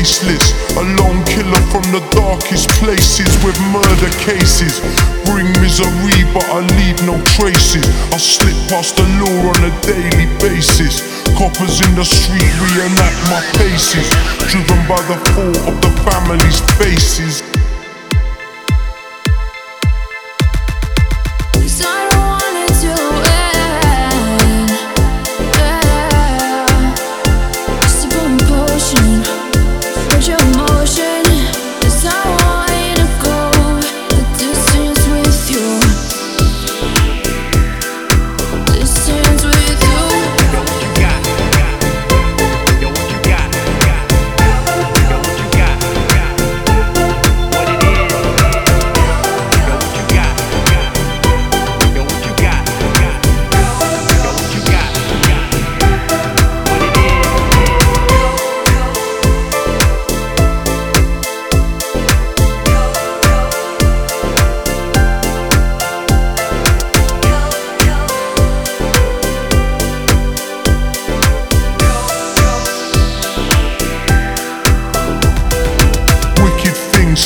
faceless. A lone killer from the darkest places with murder cases. Bring misery, but I leave no traces. I slip past the law on a daily basis. Coppers in the street reenact my faces, Driven by the thought of the family's faces.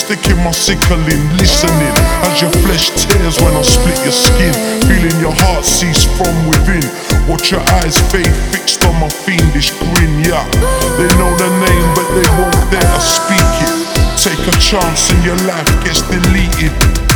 Sticking my sickle in, listening as your flesh tears when I split your skin. Feeling your heart cease from within. Watch your eyes fade fixed on my fiendish grin, yeah. They know the name, but they won't dare to speak it. Take a chance and your life gets deleted.